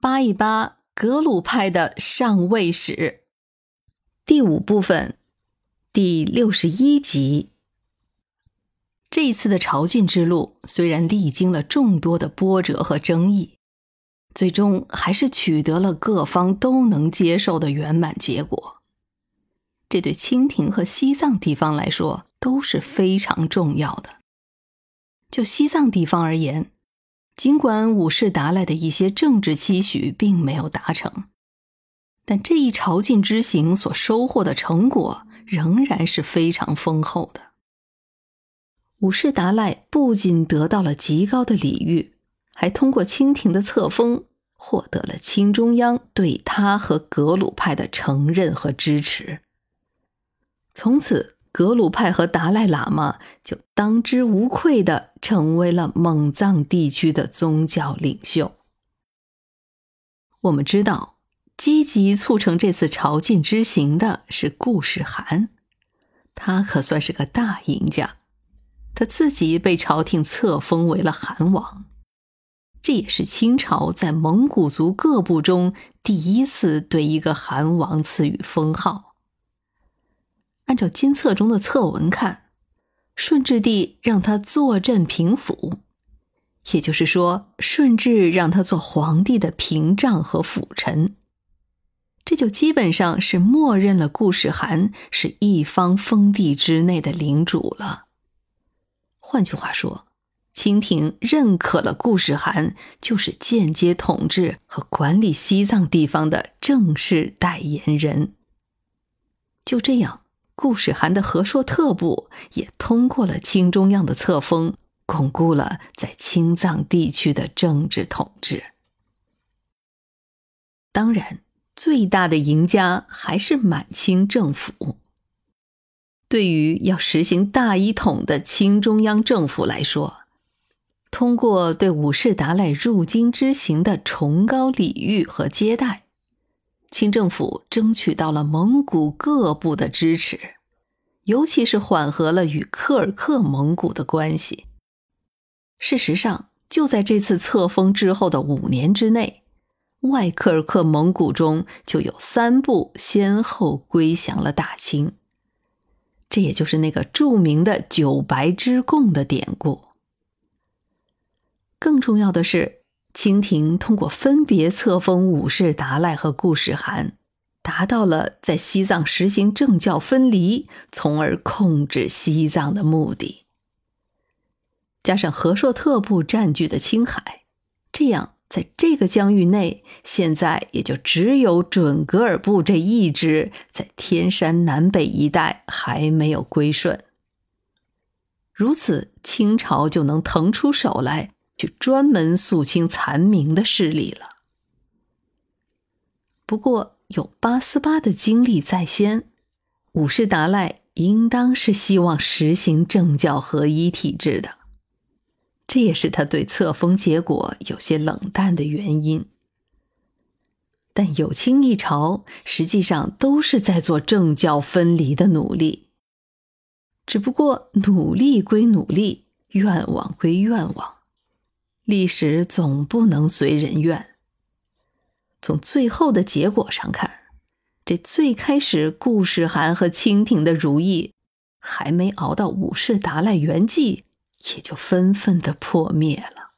扒一扒格鲁派的上位史，第五部分，第六十一集。这一次的朝觐之路虽然历经了众多的波折和争议，最终还是取得了各方都能接受的圆满结果。这对清廷和西藏地方来说都是非常重要的。就西藏地方而言。尽管五世达赖的一些政治期许并没有达成，但这一朝觐之行所收获的成果仍然是非常丰厚的。五世达赖不仅得到了极高的礼遇，还通过清廷的册封获得了清中央对他和格鲁派的承认和支持。从此。格鲁派和达赖喇嘛就当之无愧的成为了蒙藏地区的宗教领袖。我们知道，积极促成这次朝觐之行的是顾世涵，他可算是个大赢家。他自己被朝廷册封为了汗王，这也是清朝在蒙古族各部中第一次对一个汗王赐予封号。按照金册中的册文看，顺治帝让他坐镇平府，也就是说，顺治让他做皇帝的屏障和辅臣，这就基本上是默认了顾世涵是一方封地之内的领主了。换句话说，清廷认可了顾世涵就是间接统治和管理西藏地方的正式代言人。就这样。顾世涵的和硕特部也通过了清中央的册封，巩固了在青藏地区的政治统治。当然，最大的赢家还是满清政府。对于要实行大一统的清中央政府来说，通过对五世达赖入京之行的崇高礼遇和接待。清政府争取到了蒙古各部的支持，尤其是缓和了与柯尔克蒙古的关系。事实上，就在这次册封之后的五年之内，外柯尔克蒙古中就有三部先后归降了大清。这也就是那个著名的“九白之共”的典故。更重要的是。清廷通过分别册封五世达赖和顾世涵，达到了在西藏实行政教分离，从而控制西藏的目的。加上和硕特部占据的青海，这样在这个疆域内，现在也就只有准噶尔部这一支在天山南北一带还没有归顺。如此，清朝就能腾出手来。去专门肃清残民的势力了。不过有八思巴的经历在先，五世达赖应当是希望实行政教合一体制的，这也是他对册封结果有些冷淡的原因。但有清一朝实际上都是在做政教分离的努力，只不过努力归努力，愿望归愿望。历史总不能随人愿。从最后的结果上看，这最开始顾世涵和清廷的如意，还没熬到五世达赖圆寂，也就纷纷的破灭了。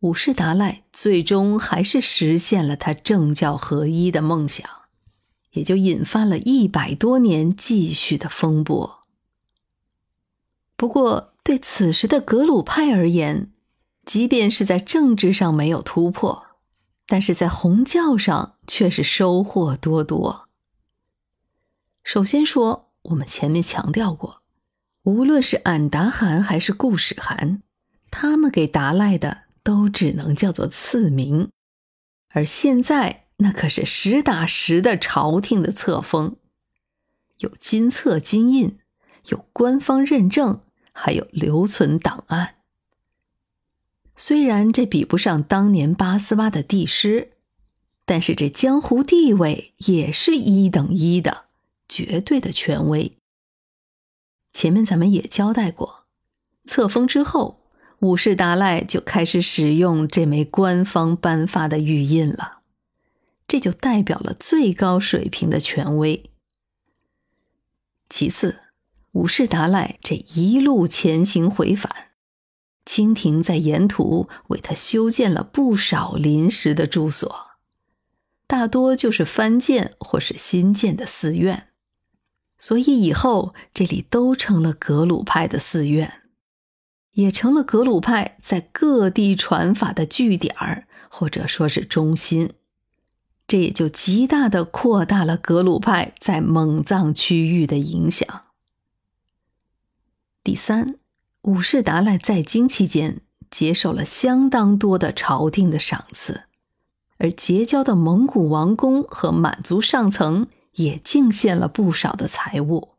五世达赖最终还是实现了他政教合一的梦想，也就引发了一百多年继续的风波。不过，对此时的格鲁派而言，即便是在政治上没有突破，但是在红教上却是收获多多。首先说，我们前面强调过，无论是俺答汗还是顾始汗，他们给达赖的都只能叫做赐名，而现在那可是实打实的朝廷的册封，有金册金印，有官方认证，还有留存档案。虽然这比不上当年八思巴的帝师，但是这江湖地位也是一等一的，绝对的权威。前面咱们也交代过，册封之后，五世达赖就开始使用这枚官方颁发的玉印了，这就代表了最高水平的权威。其次，五世达赖这一路前行回返，清廷在沿途为他修建了不少临时的住所，大多就是翻建或是新建的寺院，所以以后这里都成了格鲁派的寺院。也成了格鲁派在各地传法的据点儿，或者说是中心，这也就极大的扩大了格鲁派在蒙藏区域的影响。第三，五世达赖在京期间，接受了相当多的朝廷的赏赐，而结交的蒙古王公和满族上层也敬献了不少的财物。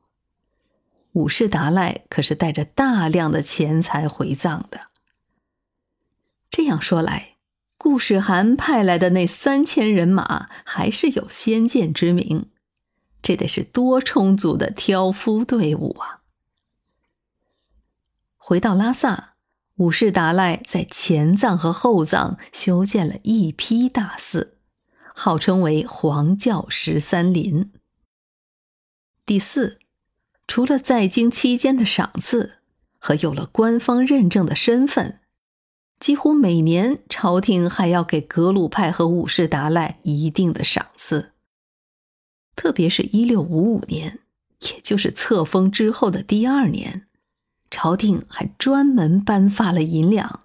五世达赖可是带着大量的钱财回藏的。这样说来，顾世涵派来的那三千人马还是有先见之明，这得是多充足的挑夫队伍啊！回到拉萨，五世达赖在前藏和后藏修建了一批大寺，号称为黄教十三林。第四。除了在京期间的赏赐和有了官方认证的身份，几乎每年朝廷还要给格鲁派和五世达赖一定的赏赐。特别是一六五五年，也就是册封之后的第二年，朝廷还专门颁发了银两，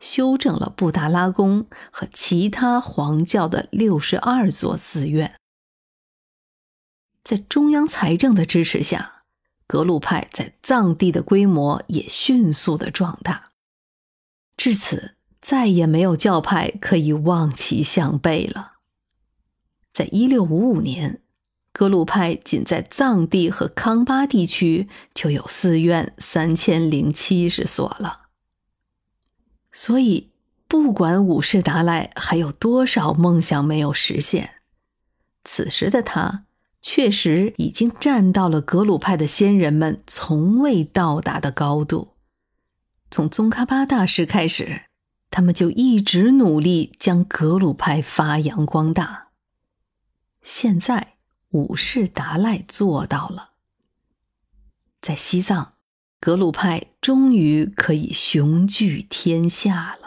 修整了布达拉宫和其他皇教的六十二座寺院。在中央财政的支持下。格鲁派在藏地的规模也迅速的壮大，至此再也没有教派可以望其项背了。在一六五五年，格鲁派仅在藏地和康巴地区就有寺院三千零七十所了。所以，不管五世达赖还有多少梦想没有实现，此时的他。确实已经站到了格鲁派的先人们从未到达的高度。从宗喀巴大师开始，他们就一直努力将格鲁派发扬光大。现在五世达赖做到了，在西藏，格鲁派终于可以雄踞天下了。